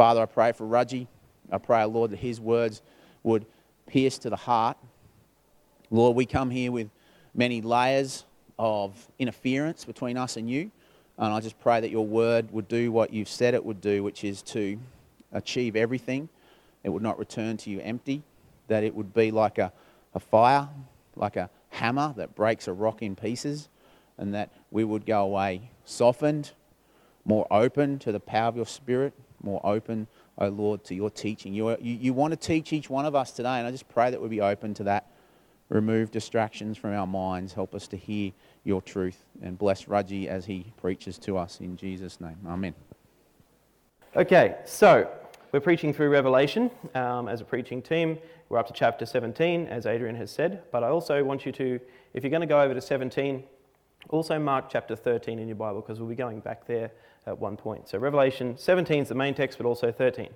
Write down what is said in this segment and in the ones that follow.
Father, I pray for Raji. I pray, Lord, that his words would pierce to the heart. Lord, we come here with many layers of interference between us and you. And I just pray that your word would do what you've said it would do, which is to achieve everything. It would not return to you empty, that it would be like a, a fire, like a hammer that breaks a rock in pieces, and that we would go away softened, more open to the power of your spirit, more open, oh Lord, to your teaching. You, you, you want to teach each one of us today, and I just pray that we'd be open to that. Remove distractions from our minds. Help us to hear your truth. And bless Raji as he preaches to us in Jesus' name. Amen. Okay, so we're preaching through Revelation um, as a preaching team. We're up to chapter 17, as Adrian has said. But I also want you to, if you're going to go over to 17, also mark chapter 13 in your Bible because we'll be going back there at one point. So Revelation 17 is the main text, but also 13.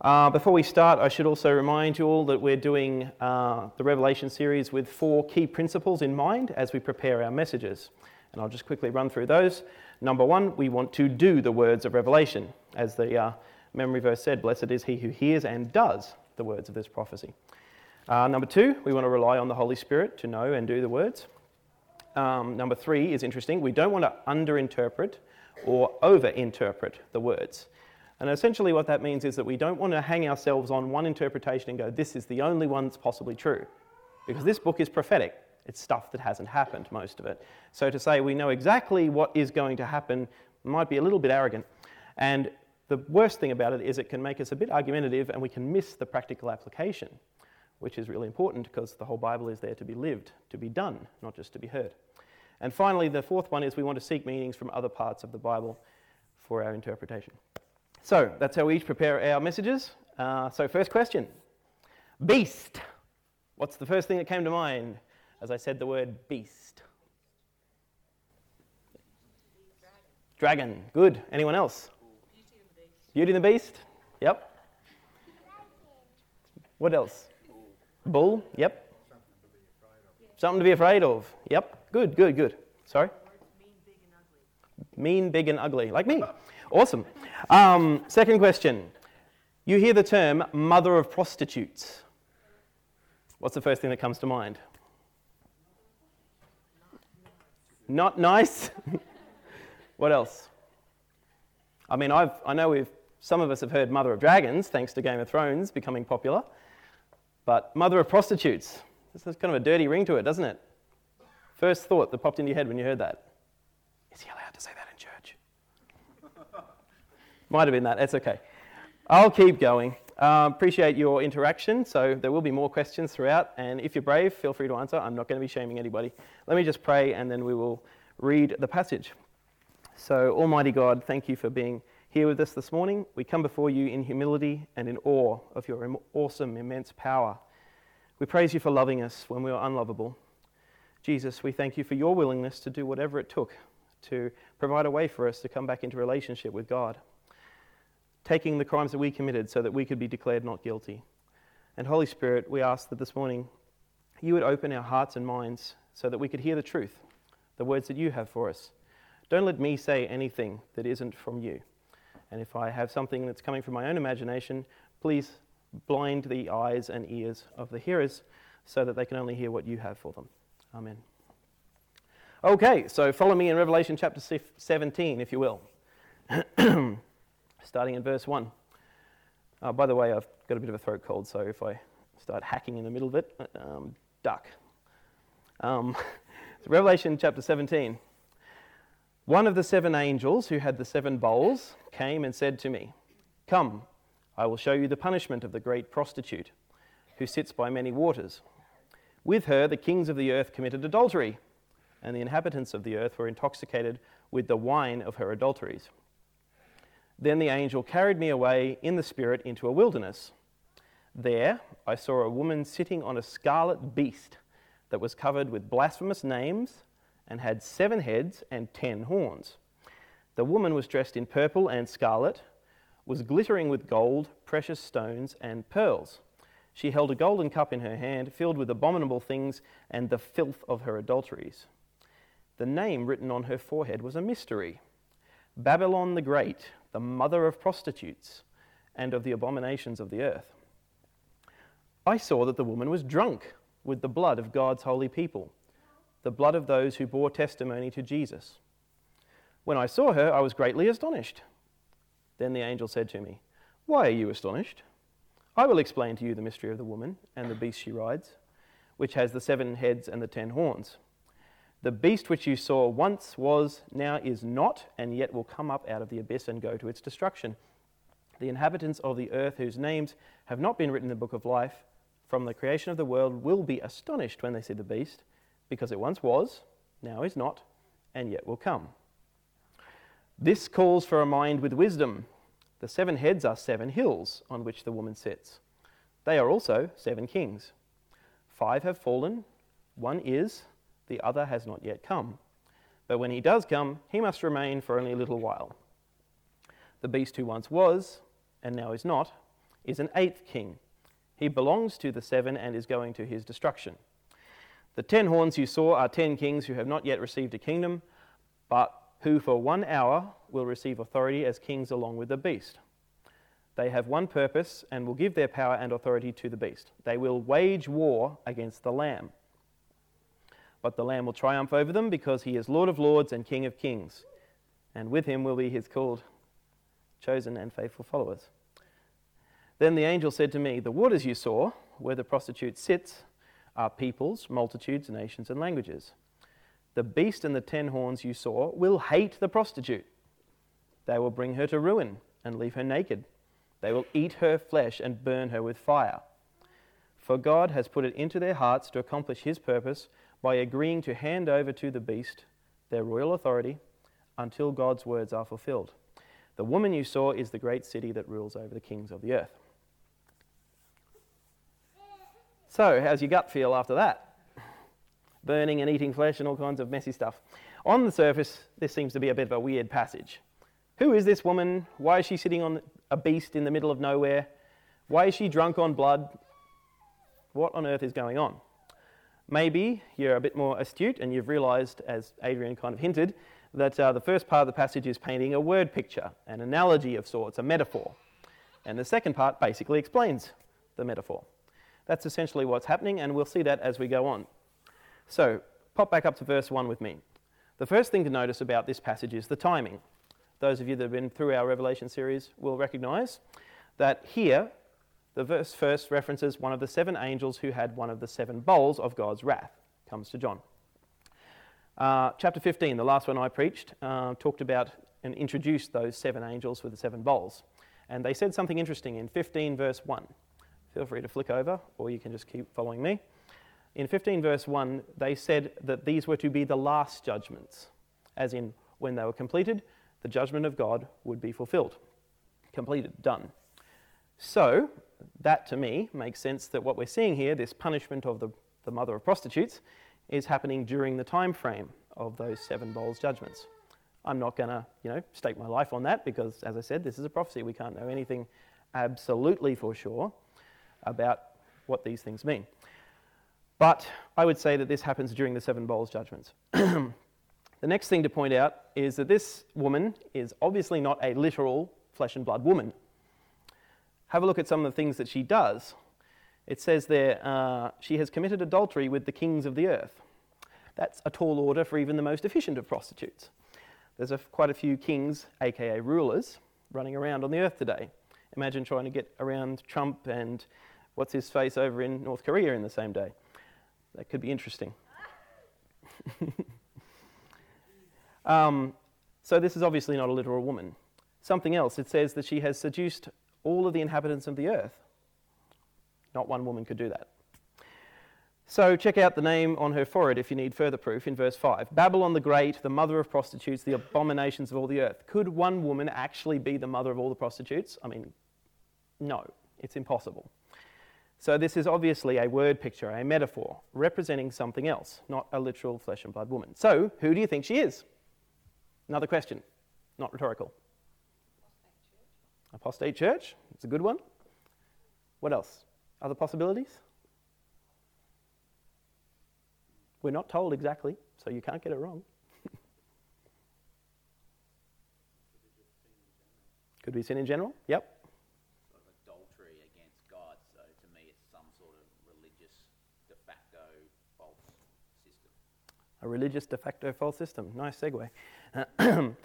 Uh, before we start, I should also remind you all that we're doing uh, the Revelation series with four key principles in mind as we prepare our messages. And I'll just quickly run through those. Number one, we want to do the words of Revelation. As the uh, memory verse said, Blessed is he who hears and does the words of this prophecy. Uh, number two, we want to rely on the Holy Spirit to know and do the words. Um, number three is interesting. We don't want to underinterpret or overinterpret the words. And essentially, what that means is that we don't want to hang ourselves on one interpretation and go, this is the only one that's possibly true. Because this book is prophetic. It's stuff that hasn't happened, most of it. So to say we know exactly what is going to happen might be a little bit arrogant. And the worst thing about it is it can make us a bit argumentative and we can miss the practical application, which is really important because the whole Bible is there to be lived, to be done, not just to be heard. And finally, the fourth one is we want to seek meanings from other parts of the Bible for our interpretation. So that's how we each prepare our messages. Uh, so, first question Beast. What's the first thing that came to mind as I said the word beast? Dragon. Dragon. Good. Anyone else? Beauty and the Beast. Beauty and the Beast? Yep. What else? Bull. Bull. Yep. Something to be afraid of. Yep. Good, good, good. Sorry? Mean, big, and ugly. Mean, big, and ugly. Like me. Awesome. Um, second question. You hear the term mother of prostitutes. What's the first thing that comes to mind? Not nice. what else? I mean, I've, I know we've, some of us have heard Mother of Dragons, thanks to Game of Thrones becoming popular. But Mother of Prostitutes, this has kind of a dirty ring to it, doesn't it? First thought that popped into your head when you heard that. Is he allowed to say that in church? Might have been that, that's okay. I'll keep going. Uh, appreciate your interaction. So there will be more questions throughout. And if you're brave, feel free to answer. I'm not going to be shaming anybody. Let me just pray and then we will read the passage. So, Almighty God, thank you for being here with us this morning. We come before you in humility and in awe of your awesome, immense power. We praise you for loving us when we were unlovable. Jesus, we thank you for your willingness to do whatever it took to provide a way for us to come back into relationship with God taking the crimes that we committed so that we could be declared not guilty. And Holy Spirit, we ask that this morning you would open our hearts and minds so that we could hear the truth, the words that you have for us. Don't let me say anything that isn't from you. And if I have something that's coming from my own imagination, please blind the eyes and ears of the hearers so that they can only hear what you have for them. Amen. Okay, so follow me in Revelation chapter 17, if you will. starting in verse 1. Uh, by the way, I've got a bit of a throat cold, so if I start hacking in the middle of it, um, duck. Um, so Revelation chapter 17. One of the seven angels who had the seven bowls came and said to me, Come, I will show you the punishment of the great prostitute who sits by many waters. With her, the kings of the earth committed adultery, and the inhabitants of the earth were intoxicated with the wine of her adulteries. Then the angel carried me away in the Spirit into a wilderness. There I saw a woman sitting on a scarlet beast that was covered with blasphemous names and had seven heads and ten horns. The woman was dressed in purple and scarlet, was glittering with gold, precious stones, and pearls. She held a golden cup in her hand, filled with abominable things and the filth of her adulteries. The name written on her forehead was a mystery Babylon the Great the mother of prostitutes and of the abominations of the earth. I saw that the woman was drunk with the blood of God's holy people, the blood of those who bore testimony to Jesus. When I saw her, I was greatly astonished. Then the angel said to me, Why are you astonished? I will explain to you the mystery of the woman and the beast she rides, which has the seven heads and the ten horns. The beast which you saw once was, now is not, and yet will come up out of the abyss and go to its destruction. The inhabitants of the earth, whose names have not been written in the book of life, from the creation of the world, will be astonished when they see the beast, because it once was, now is not, and yet will come. This calls for a mind with wisdom. The seven heads are seven hills on which the woman sits. They are also seven kings. Five have fallen, one is, the other has not yet come. But when he does come, he must remain for only a little while. The beast who once was, and now is not, is an eighth king. He belongs to the seven and is going to his destruction. The ten horns you saw are ten kings who have not yet received a kingdom, but who for one hour will receive authority as kings along with the beast. They have one purpose and will give their power and authority to the beast. They will wage war against the Lamb. But the Lamb will triumph over them because he is Lord of lords and King of kings, and with him will be his called, chosen, and faithful followers. Then the angel said to me, The waters you saw, where the prostitute sits, are peoples, multitudes, nations, and languages. The beast and the ten horns you saw will hate the prostitute. They will bring her to ruin and leave her naked. They will eat her flesh and burn her with fire. For God has put it into their hearts to accomplish his purpose by agreeing to hand over to the beast their royal authority until God's words are fulfilled. The woman you saw is the great city that rules over the kings of the earth. So, how's your gut feel after that? Burning and eating flesh and all kinds of messy stuff. On the surface, this seems to be a bit of a weird passage. Who is this woman? Why is she sitting on a beast in the middle of nowhere? Why is she drunk on blood? What on earth is going on? Maybe you're a bit more astute and you've realised, as Adrian kind of hinted, that uh, the first part of the passage is painting a word picture, an analogy of sorts, a metaphor. And the second part basically explains the metaphor. That's essentially what's happening, and we'll see that as we go on. So, pop back up to verse 1 with me. The first thing to notice about this passage is the timing. Those of you that have been through our Revelation series will recognize that here the verse first references one of the seven angels who had one of the seven bowls of God's wrath. Comes to John. Uh, chapter 15, the last one I preached, uh, talked about and introduced those seven angels with the seven bowls. And they said something interesting in 15, verse 1. Feel free to flick over, or you can just keep following me. In 15, verse 1, they said that these were to be the last judgments, as in, when they were completed, the judgment of God would be fulfilled. Completed, done. So, that to me makes sense that what we're seeing here, this punishment of the, the mother of prostitutes, is happening during the time frame of those seven bowls judgments. I'm not going to, you know, stake my life on that because, as I said, this is a prophecy. We can't know anything absolutely for sure about what these things mean. But I would say that this happens during the seven bowls judgments. the next thing to point out is that this woman is obviously not a literal flesh and blood woman. Have a look at some of the things that she does. It says there, uh, she has committed adultery with the kings of the earth. That's a tall order for even the most efficient of prostitutes. There's a, quite a few kings, aka rulers, running around on the earth today. Imagine trying to get around Trump and what's his face over in North Korea in the same day. That could be interesting. um, so, this is obviously not a literal woman. Something else, it says that she has seduced all of the inhabitants of the earth. Not one woman could do that. So, check out the name on her forehead if you need further proof in verse 5. Babylon the Great, the mother of prostitutes, the abominations of all the earth. Could one woman actually be the mother of all the prostitutes? I mean, no, it's impossible. So, this is obviously a word picture, a metaphor, representing something else, not a literal flesh and blood woman. So, who do you think she is? Another question, not rhetorical. Apostate church, it's a good one. What else? Other possibilities? We're not told exactly, so you can't get it wrong. Could be sin in general? Yep. A religious de facto false system. Nice segue.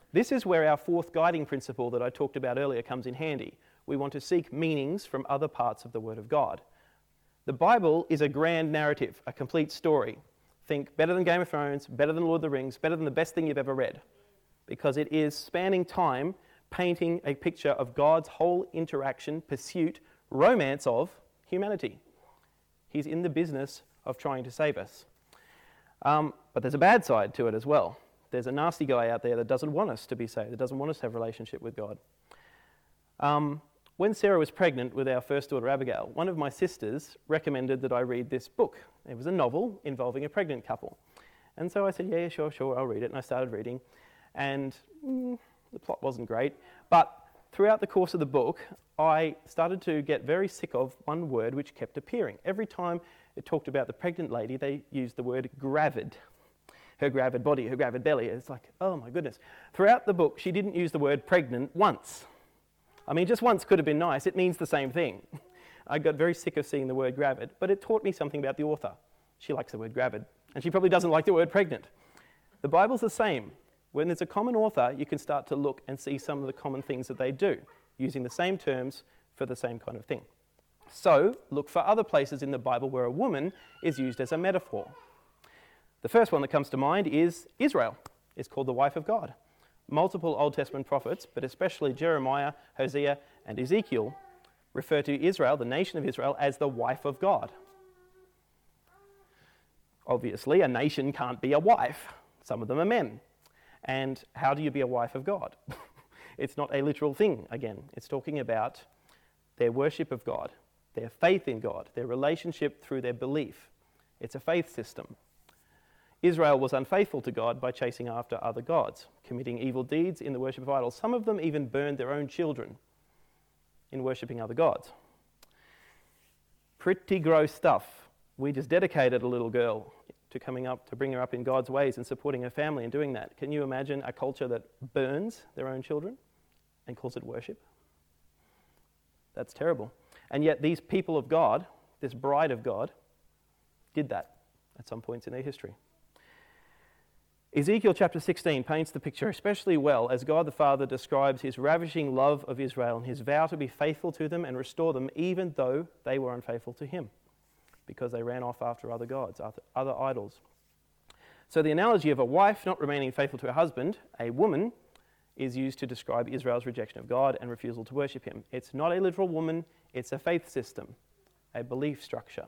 this is where our fourth guiding principle that I talked about earlier comes in handy. We want to seek meanings from other parts of the Word of God. The Bible is a grand narrative, a complete story. Think better than Game of Thrones, better than Lord of the Rings, better than the best thing you've ever read. Because it is spanning time, painting a picture of God's whole interaction, pursuit, romance of humanity. He's in the business of trying to save us. Um, but there's a bad side to it as well. There's a nasty guy out there that doesn't want us to be saved, that doesn't want us to have a relationship with God. Um, when Sarah was pregnant with our first daughter Abigail, one of my sisters recommended that I read this book. It was a novel involving a pregnant couple. And so I said, Yeah, sure, sure, I'll read it. And I started reading. And mm, the plot wasn't great. But throughout the course of the book, I started to get very sick of one word which kept appearing. Every time it talked about the pregnant lady, they used the word gravid. Her gravid body, her gravid belly. It's like, oh my goodness. Throughout the book, she didn't use the word pregnant once. I mean, just once could have been nice. It means the same thing. I got very sick of seeing the word gravid, but it taught me something about the author. She likes the word gravid, and she probably doesn't like the word pregnant. The Bible's the same. When there's a common author, you can start to look and see some of the common things that they do, using the same terms for the same kind of thing. So, look for other places in the Bible where a woman is used as a metaphor. The first one that comes to mind is Israel. It's called the wife of God multiple Old Testament prophets, but especially Jeremiah, Hosea, and Ezekiel, refer to Israel, the nation of Israel, as the wife of God. Obviously, a nation can't be a wife. Some of them are men. And how do you be a wife of God? it's not a literal thing, again. It's talking about their worship of God, their faith in God, their relationship through their belief. It's a faith system. Israel was unfaithful to God by chasing after other gods, committing evil deeds in the worship of idols. Some of them even burned their own children in worshipping other gods. Pretty gross stuff. We just dedicated a little girl to coming up, to bring her up in God's ways and supporting her family and doing that. Can you imagine a culture that burns their own children and calls it worship? That's terrible. And yet, these people of God, this bride of God, did that at some points in their history. Ezekiel chapter 16 paints the picture especially well as God the Father describes his ravishing love of Israel and his vow to be faithful to them and restore them even though they were unfaithful to him because they ran off after other gods, other idols. So the analogy of a wife not remaining faithful to her husband, a woman, is used to describe Israel's rejection of God and refusal to worship him. It's not a literal woman, it's a faith system, a belief structure.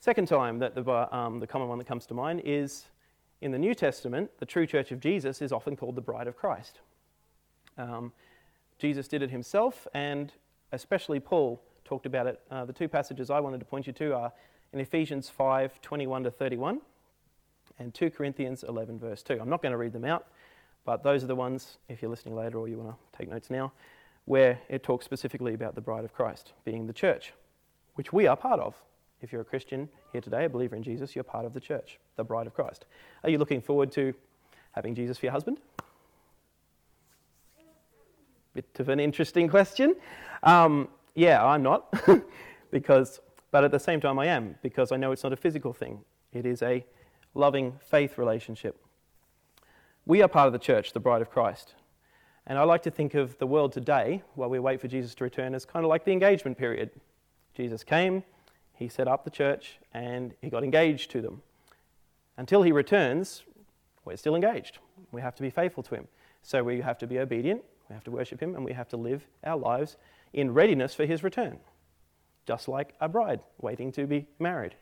Second time that the, um, the common one that comes to mind is in the New Testament, the true church of Jesus is often called the bride of Christ. Um, Jesus did it himself, and especially Paul talked about it. Uh, the two passages I wanted to point you to are in Ephesians 5 21 to 31 and 2 Corinthians 11, verse 2. I'm not going to read them out, but those are the ones, if you're listening later or you want to take notes now, where it talks specifically about the bride of Christ being the church, which we are part of. If you're a Christian here today, a believer in Jesus, you're part of the church, the bride of Christ. Are you looking forward to having Jesus for your husband? Bit of an interesting question. Um, yeah, I'm not, because, but at the same time I am, because I know it's not a physical thing. It is a loving faith relationship. We are part of the church, the bride of Christ. And I like to think of the world today, while we wait for Jesus to return, as kind of like the engagement period. Jesus came, he set up the church and he got engaged to them. Until he returns, we're still engaged. We have to be faithful to him. So we have to be obedient, we have to worship him, and we have to live our lives in readiness for his return. Just like a bride waiting to be married.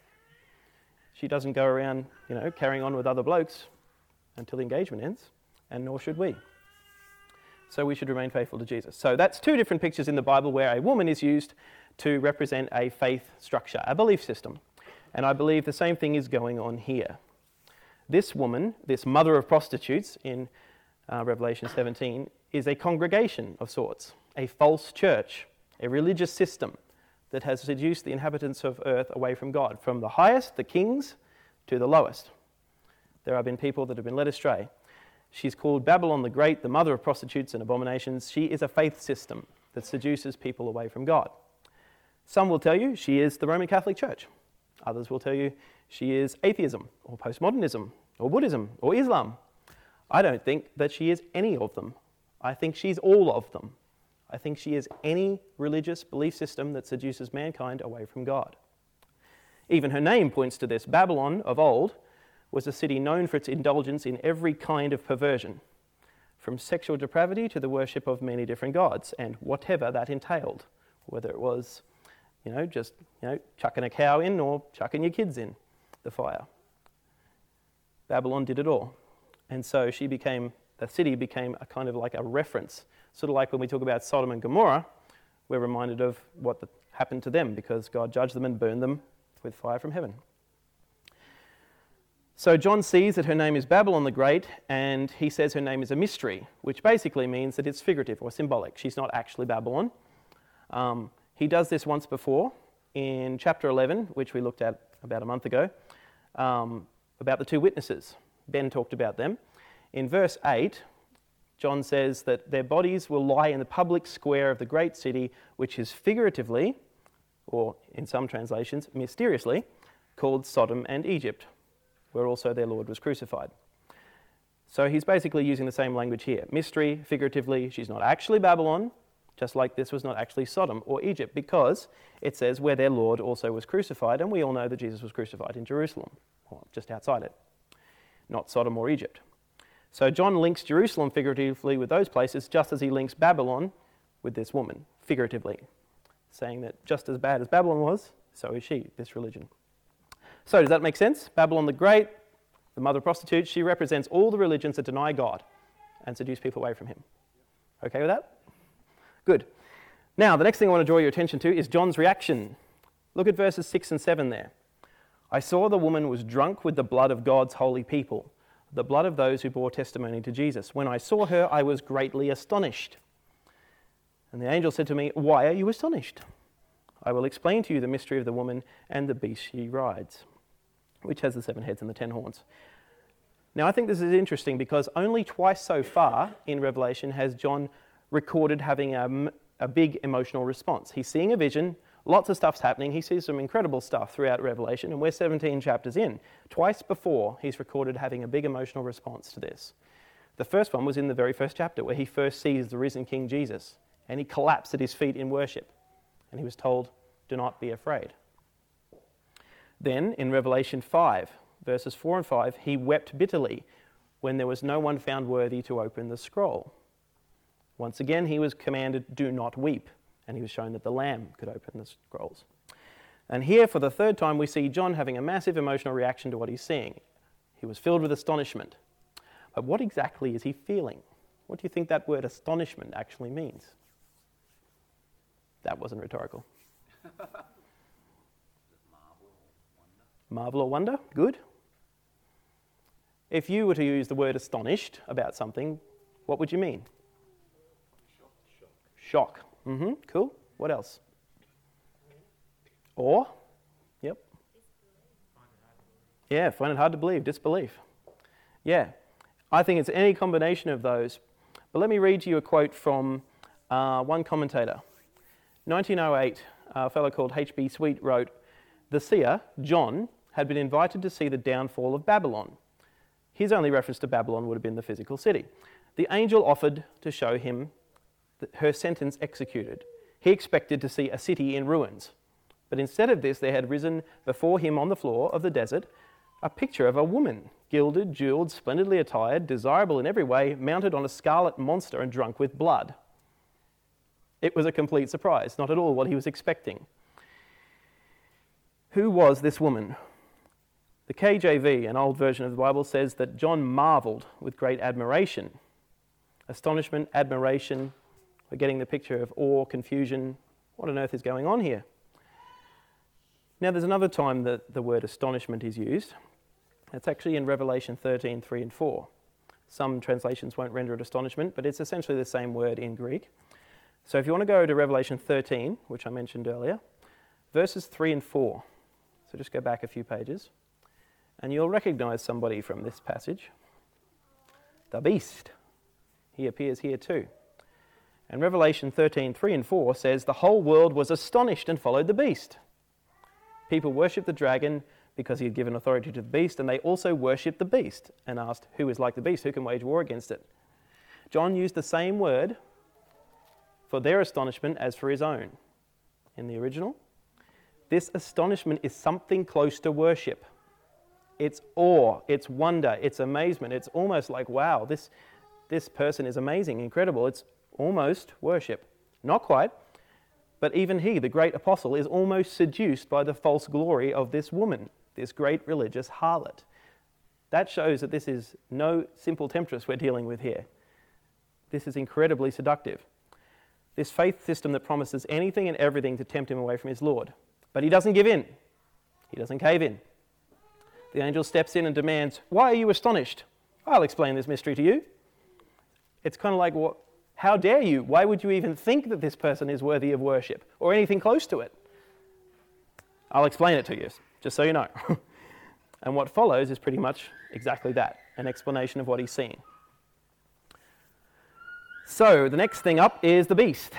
She doesn't go around, you know, carrying on with other blokes until the engagement ends, and nor should we. So we should remain faithful to Jesus. So that's two different pictures in the Bible where a woman is used to represent a faith structure, a belief system. And I believe the same thing is going on here. This woman, this mother of prostitutes in uh, Revelation 17, is a congregation of sorts, a false church, a religious system that has seduced the inhabitants of earth away from God, from the highest, the kings, to the lowest. There have been people that have been led astray. She's called Babylon the Great, the mother of prostitutes and abominations. She is a faith system that seduces people away from God. Some will tell you she is the Roman Catholic Church. Others will tell you she is atheism or postmodernism, or Buddhism or Islam. I don't think that she is any of them. I think she's all of them. I think she is any religious belief system that seduces mankind away from God. Even her name points to this. Babylon of old was a city known for its indulgence in every kind of perversion, from sexual depravity to the worship of many different gods, and whatever that entailed, whether it was, you know, just you know, chucking a cow in or chucking your kids in the fire. Babylon did it all. And so she became, the city became a kind of like a reference. Sort of like when we talk about Sodom and Gomorrah, we're reminded of what happened to them because God judged them and burned them with fire from heaven. So John sees that her name is Babylon the Great, and he says her name is a mystery, which basically means that it's figurative or symbolic. She's not actually Babylon. Um, he does this once before in chapter 11, which we looked at about a month ago, um, about the two witnesses. Ben talked about them. In verse 8, John says that their bodies will lie in the public square of the great city, which is figuratively, or in some translations, mysteriously, called Sodom and Egypt, where also their Lord was crucified. So he's basically using the same language here. Mystery, figuratively, she's not actually Babylon, just like this was not actually Sodom or Egypt, because it says where their Lord also was crucified, and we all know that Jesus was crucified in Jerusalem, or just outside it, not Sodom or Egypt. So John links Jerusalem figuratively with those places, just as he links Babylon with this woman, figuratively, saying that just as bad as Babylon was, so is she, this religion. So, does that make sense? Babylon the Great, the mother of prostitutes, she represents all the religions that deny God and seduce people away from Him. Okay with that? Good. Now, the next thing I want to draw your attention to is John's reaction. Look at verses 6 and 7 there. I saw the woman was drunk with the blood of God's holy people, the blood of those who bore testimony to Jesus. When I saw her, I was greatly astonished. And the angel said to me, Why are you astonished? I will explain to you the mystery of the woman and the beast she rides, which has the seven heads and the ten horns. Now, I think this is interesting because only twice so far in Revelation has John recorded having a, a big emotional response. He's seeing a vision, lots of stuff's happening. He sees some incredible stuff throughout Revelation, and we're 17 chapters in. Twice before, he's recorded having a big emotional response to this. The first one was in the very first chapter, where he first sees the risen King Jesus and he collapsed at his feet in worship. And he was told, Do not be afraid. Then in Revelation 5, verses 4 and 5, he wept bitterly when there was no one found worthy to open the scroll. Once again, he was commanded, Do not weep. And he was shown that the Lamb could open the scrolls. And here, for the third time, we see John having a massive emotional reaction to what he's seeing. He was filled with astonishment. But what exactly is he feeling? What do you think that word astonishment actually means? That wasn't rhetorical. Marvel or wonder? Good. If you were to use the word astonished about something, what would you mean? Shock. Shock. Mm-hmm. Cool. What else? Or? Yep. Yeah, find it hard to believe. Disbelief. Yeah. I think it's any combination of those. But let me read you a quote from uh, one commentator. 1908, a fellow called H.B. Swete wrote, The seer, John, had been invited to see the downfall of Babylon. His only reference to Babylon would have been the physical city. The angel offered to show him her sentence executed. He expected to see a city in ruins. But instead of this, there had risen before him on the floor of the desert a picture of a woman, gilded, jeweled, splendidly attired, desirable in every way, mounted on a scarlet monster and drunk with blood. It was a complete surprise, not at all what he was expecting. Who was this woman? The KJV, an old version of the Bible, says that John marveled with great admiration. Astonishment, admiration, we're getting the picture of awe, confusion. What on earth is going on here? Now, there's another time that the word astonishment is used. It's actually in Revelation 13 3 and 4. Some translations won't render it astonishment, but it's essentially the same word in Greek. So if you want to go to Revelation 13, which I mentioned earlier, verses 3 and 4. So just go back a few pages, and you'll recognize somebody from this passage. The beast. He appears here too. And Revelation 13, 3 and 4 says, The whole world was astonished and followed the beast. People worshipped the dragon because he had given authority to the beast, and they also worshipped the beast and asked, Who is like the beast? Who can wage war against it? John used the same word for their astonishment as for his own in the original. This astonishment is something close to worship. It's awe, it's wonder, it's amazement. It's almost like, wow, this, this person is amazing, incredible. It's almost worship. Not quite, but even he, the great apostle, is almost seduced by the false glory of this woman, this great religious harlot. That shows that this is no simple temptress we're dealing with here. This is incredibly seductive. This faith system that promises anything and everything to tempt him away from his Lord. But he doesn't give in, he doesn't cave in. The angel steps in and demands, Why are you astonished? I'll explain this mystery to you. It's kind of like, what, How dare you? Why would you even think that this person is worthy of worship or anything close to it? I'll explain it to you, just so you know. and what follows is pretty much exactly that an explanation of what he's seeing. So, the next thing up is the beast.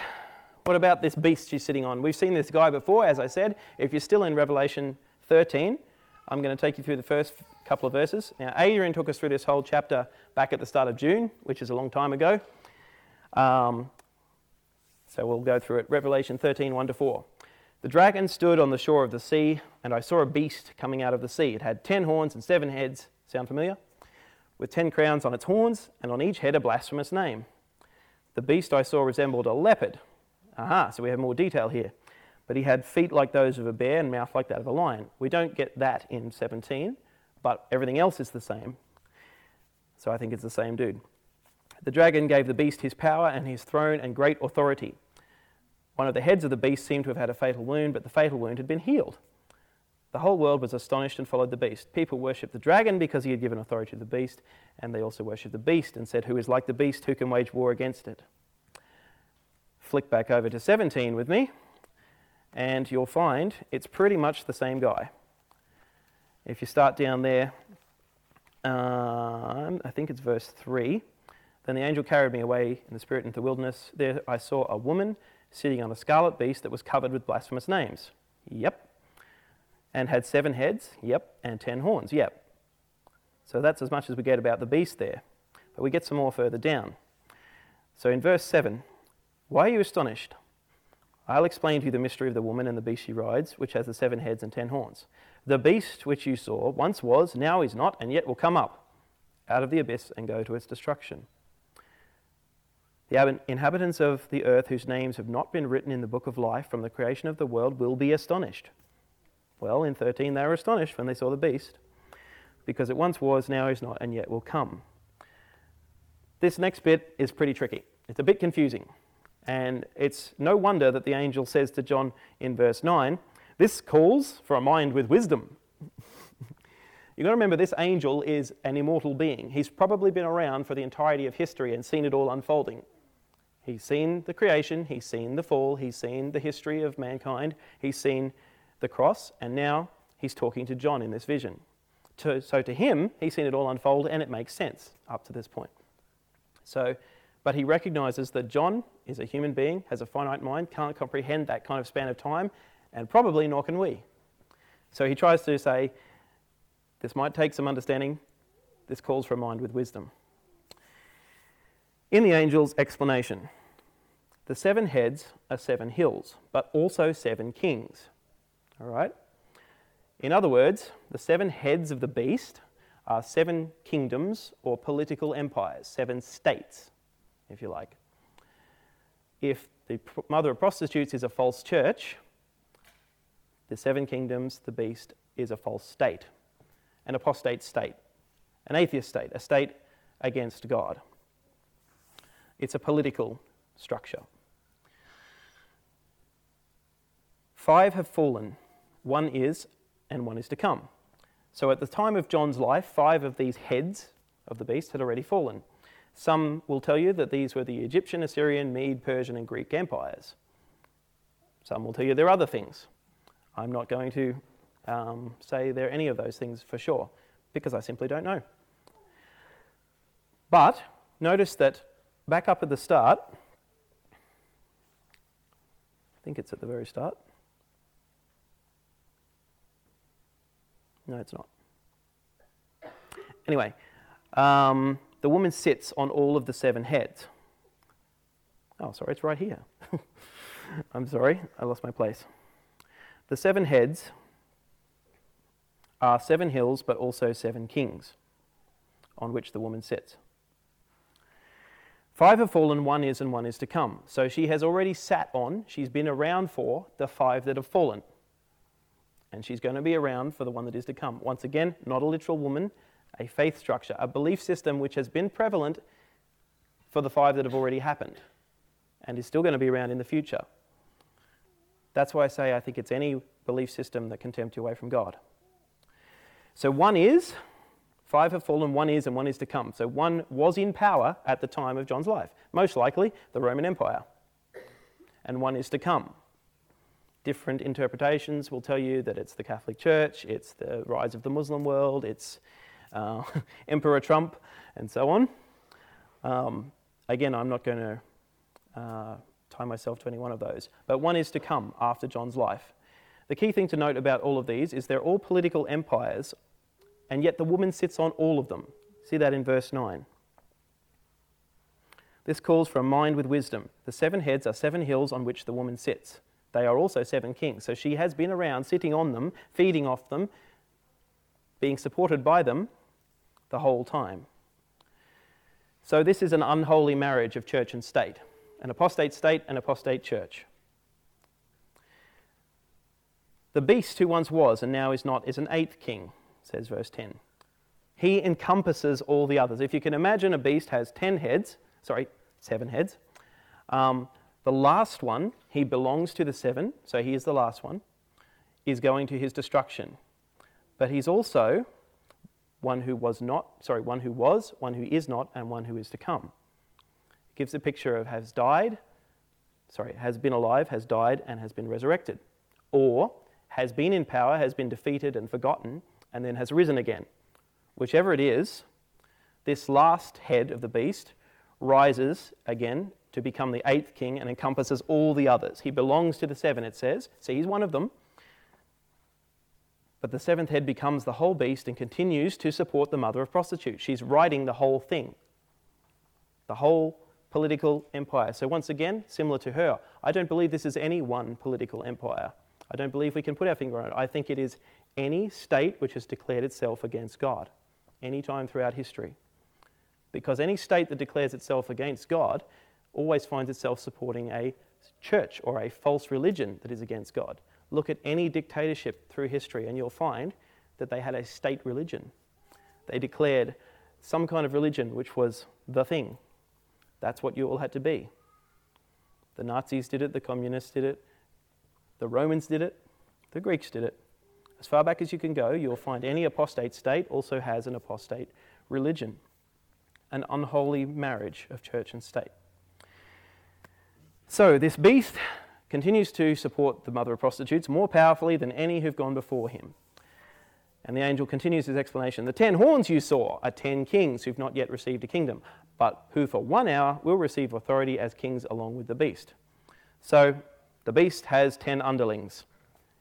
What about this beast she's sitting on? We've seen this guy before, as I said. If you're still in Revelation 13, I'm going to take you through the first couple of verses. Now, Adrian took us through this whole chapter back at the start of June, which is a long time ago. Um, so we'll go through it. Revelation 13, 1 to 4. The dragon stood on the shore of the sea, and I saw a beast coming out of the sea. It had ten horns and seven heads. Sound familiar? With ten crowns on its horns, and on each head a blasphemous name. The beast I saw resembled a leopard. Aha, so we have more detail here. But he had feet like those of a bear and mouth like that of a lion. We don't get that in 17, but everything else is the same. So I think it's the same dude. The dragon gave the beast his power and his throne and great authority. One of the heads of the beast seemed to have had a fatal wound, but the fatal wound had been healed. The whole world was astonished and followed the beast. People worshipped the dragon because he had given authority to the beast, and they also worshipped the beast and said, Who is like the beast? Who can wage war against it? Flick back over to 17 with me, and you'll find it's pretty much the same guy. If you start down there, um, I think it's verse 3. Then the angel carried me away in the spirit into the wilderness. There I saw a woman sitting on a scarlet beast that was covered with blasphemous names. Yep, and had seven heads, yep, and ten horns, yep. So that's as much as we get about the beast there. But we get some more further down. So in verse 7, why are you astonished? I'll explain to you the mystery of the woman and the beast she rides, which has the seven heads and ten horns. The beast which you saw once was, now is not, and yet will come up out of the abyss and go to its destruction. The inhabitants of the earth whose names have not been written in the book of life from the creation of the world will be astonished. Well, in 13, they were astonished when they saw the beast, because it once was, now is not, and yet will come. This next bit is pretty tricky. It's a bit confusing. And it's no wonder that the angel says to John in verse 9, This calls for a mind with wisdom. You've got to remember, this angel is an immortal being. He's probably been around for the entirety of history and seen it all unfolding. He's seen the creation, he's seen the fall, he's seen the history of mankind, he's seen the cross, and now he's talking to John in this vision. So to him, he's seen it all unfold, and it makes sense up to this point. So, but he recognizes that John is a human being, has a finite mind, can't comprehend that kind of span of time, and probably nor can we. So he tries to say, this might take some understanding. This calls for a mind with wisdom. In the angel's explanation, the seven heads are seven hills, but also seven kings. All right? In other words, the seven heads of the beast are seven kingdoms or political empires, seven states, if you like. If the mother of prostitutes is a false church, the seven kingdoms, the beast, is a false state, an apostate state, an atheist state, a state against God. It's a political structure. Five have fallen one is, and one is to come. So at the time of John's life, five of these heads of the beast had already fallen. Some will tell you that these were the Egyptian, Assyrian, Mede, Persian, and Greek empires. Some will tell you they're other things. I'm not going to um, say they're any of those things for sure, because I simply don't know. But notice that back up at the start, I think it's at the very start. No, it's not. Anyway, um, the woman sits on all of the seven heads. Oh, sorry, it's right here. I'm sorry, I lost my place. The seven heads are seven hills, but also seven kings on which the woman sits. Five have fallen, one is, and one is to come. So she has already sat on, she's been around for the five that have fallen. And she's going to be around for the one that is to come. Once again, not a literal woman, a faith structure, a belief system which has been prevalent for the five that have already happened and is still going to be around in the future. That's why I say I think it's any belief system that can tempt you away from God. So one is, five have fallen, one is, and one is to come. So one was in power at the time of John's life, most likely the Roman Empire, and one is to come. Different interpretations will tell you that it's the Catholic Church, it's the rise of the Muslim world, it's uh, Emperor Trump, and so on. Um, again, I'm not going to uh, tie myself to any one of those, but one is to come after John's life. The key thing to note about all of these is they're all political empires, and yet the woman sits on all of them. See that in verse 9. This calls for a mind with wisdom. The seven heads are seven hills on which the woman sits. They are also seven kings. So she has been around, sitting on them, feeding off them, being supported by them the whole time. So this is an unholy marriage of church and state, an apostate state and apostate church. The beast who once was and now is not is an eighth king, says verse 10. He encompasses all the others. If you can imagine a beast has 10 heads, sorry, seven heads. Um, the last one, he belongs to the seven, so he is the last one, is going to his destruction. But he's also one who was not, sorry, one who was, one who is not, and one who is to come. It gives a picture of has died, sorry, has been alive, has died, and has been resurrected. Or has been in power, has been defeated and forgotten, and then has risen again. Whichever it is, this last head of the beast rises again to become the eighth king and encompasses all the others. He belongs to the seven, it says. So he's one of them. But the seventh head becomes the whole beast and continues to support the mother of prostitutes. She's riding the whole thing, the whole political empire. So, once again, similar to her, I don't believe this is any one political empire. I don't believe we can put our finger on it. I think it is any state which has declared itself against God, any time throughout history. Because any state that declares itself against God always finds itself supporting a church or a false religion that is against God. Look at any dictatorship through history, and you'll find that they had a state religion. They declared some kind of religion which was the thing. That's what you all had to be. The Nazis did it, the communists did it, the Romans did it, the Greeks did it. As far back as you can go, you'll find any apostate state also has an apostate religion, an unholy marriage of church and state. So, this beast continues to support the mother of prostitutes more powerfully than any who've gone before him. And the angel continues his explanation. The ten horns you saw are ten kings who've not yet received a kingdom, but who for one hour will receive authority as kings along with the beast. So the beast has ten underlings.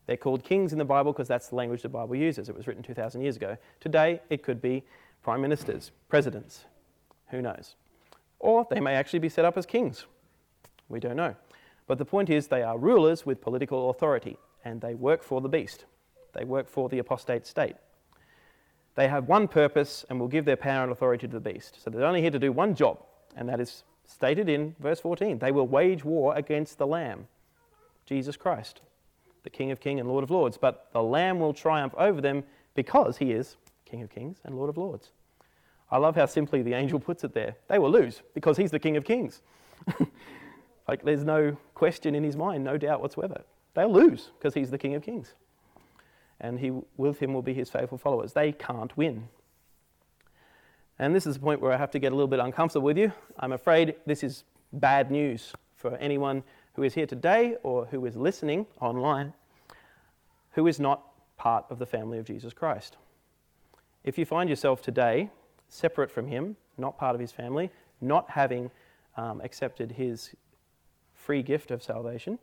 They're called kings in the Bible because that's the language the Bible uses. It was written 2,000 years ago. Today, it could be prime ministers, presidents. Who knows? Or they may actually be set up as kings. We don't know. But the point is, they are rulers with political authority, and they work for the beast. They work for the apostate state. They have one purpose and will give their power and authority to the beast. So they're only here to do one job, and that is stated in verse 14. They will wage war against the Lamb, Jesus Christ, the King of Kings and Lord of Lords. But the Lamb will triumph over them because he is King of Kings and Lord of Lords. I love how simply the angel puts it there. They will lose because he's the King of Kings. like there's no question in his mind, no doubt whatsoever. They'll lose because he's the King of Kings. And he, with him will be his faithful followers. They can't win. And this is the point where I have to get a little bit uncomfortable with you. I'm afraid this is bad news for anyone who is here today or who is listening online who is not part of the family of Jesus Christ. If you find yourself today separate from Him, not part of His family, not having um, accepted His free gift of salvation,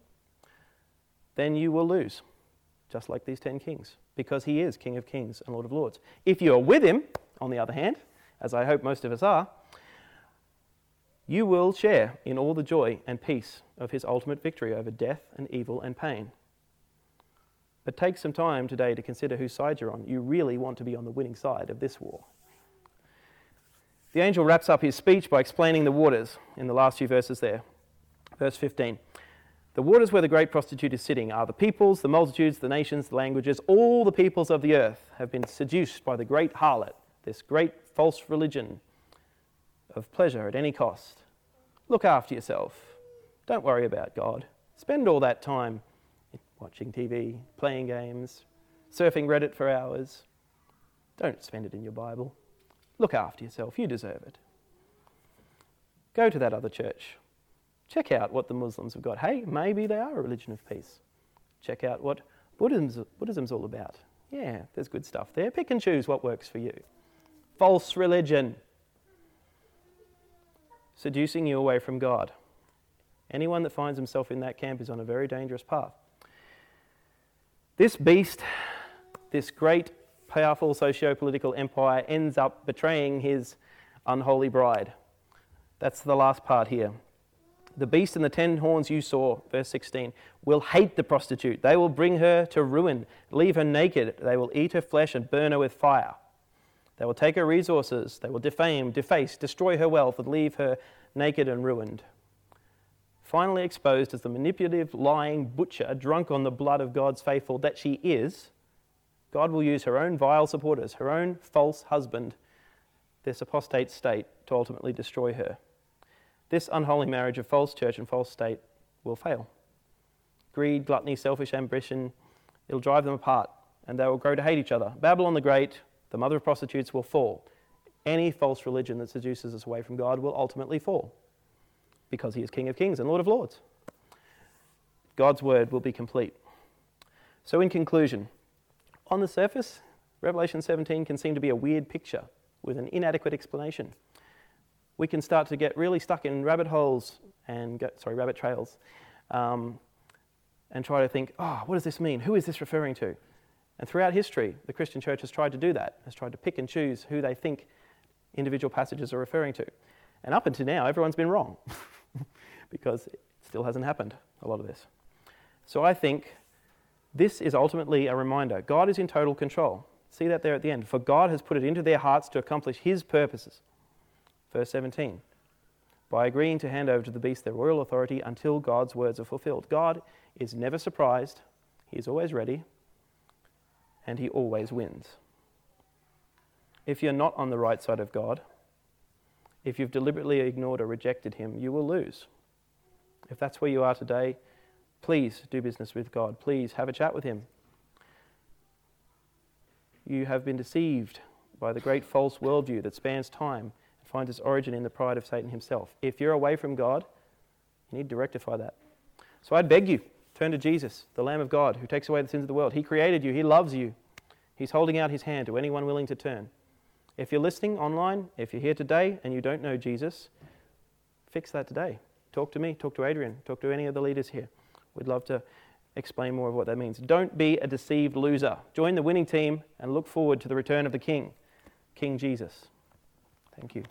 then you will lose. just like these ten kings, because he is King of kings and Lord of lords. If you are with him, on the other hand, as I hope most of us are, you will share in all the joy and peace of his ultimate victory over death and evil and pain. But take some time today to consider whose side you're on. You really want to be on the winning side of this war. The angel wraps up his speech by explaining the waters in the last few verses there. Verse 15. The waters where the great prostitute is sitting are the peoples, the multitudes, the nations, the languages, all the peoples of the earth have been seduced by the great harlot, this great false religion of pleasure at any cost. Look after yourself. Don't worry about God. Spend all that time watching TV, playing games, surfing Reddit for hours. Don't spend it in your Bible. Look after yourself. You deserve it. Go to that other church. Check out what the Muslims have got. Hey, maybe they are a religion of peace. Check out what Buddhism's, Buddhism's all about. Yeah, there's good stuff there. Pick and choose what works for you. False religion. Seducing you away from God. Anyone that finds himself in that camp is on a very dangerous path. This beast, this great powerful socio political empire ends up betraying his unholy bride. That's the last part here. The beast and the ten horns you saw, verse 16, will hate the prostitute. They will bring her to ruin, leave her naked. They will eat her flesh and burn her with fire. They will take her resources. They will defame, deface, destroy her wealth, and leave her naked and ruined. Finally exposed as the manipulative, lying butcher, drunk on the blood of God's faithful that she is, God will use her own vile supporters, her own false husband, this apostate state, to ultimately destroy her. This unholy marriage of false church and false state will fail. Greed, gluttony, selfish ambition, it'll drive them apart and they will grow to hate each other. Babylon the Great, the mother of prostitutes, will fall. Any false religion that seduces us away from God will ultimately fall because he is King of kings and Lord of lords. God's word will be complete. So, in conclusion, on the surface, Revelation 17 can seem to be a weird picture with an inadequate explanation. We can start to get really stuck in rabbit holes and, go, sorry, rabbit trails um, and try to think, oh, what does this mean? Who is this referring to? And throughout history, the Christian church has tried to do that, has tried to pick and choose who they think individual passages are referring to. And up until now, everyone's been wrong because it still hasn't happened, a lot of this. So I think this is ultimately a reminder God is in total control. See that there at the end. For God has put it into their hearts to accomplish his purposes. Verse 17. By agreeing to hand over to the beast their royal authority until God's words are fulfilled. God is never surprised, he is always ready, and he always wins. If you're not on the right side of God, if you've deliberately ignored or rejected him, you will lose. If that's where you are today, Please do business with God. Please have a chat with Him. You have been deceived by the great false worldview that spans time finds its origin in the pride of Satan himself. If you're away from God, you need to rectify that. So I'd beg you, turn to Jesus, the Lamb of God, who takes away the sins of the world. He created you, He loves you. He's holding out His hand to anyone willing to turn. If you're listening online, if you're here today and you don't know Jesus, fix that today. Talk to me, talk to Adrian, talk to any of the leaders here. We'd love to explain more of what that means. Don't be a deceived loser. Join the winning team and look forward to the return of the King, King Jesus. Thank you.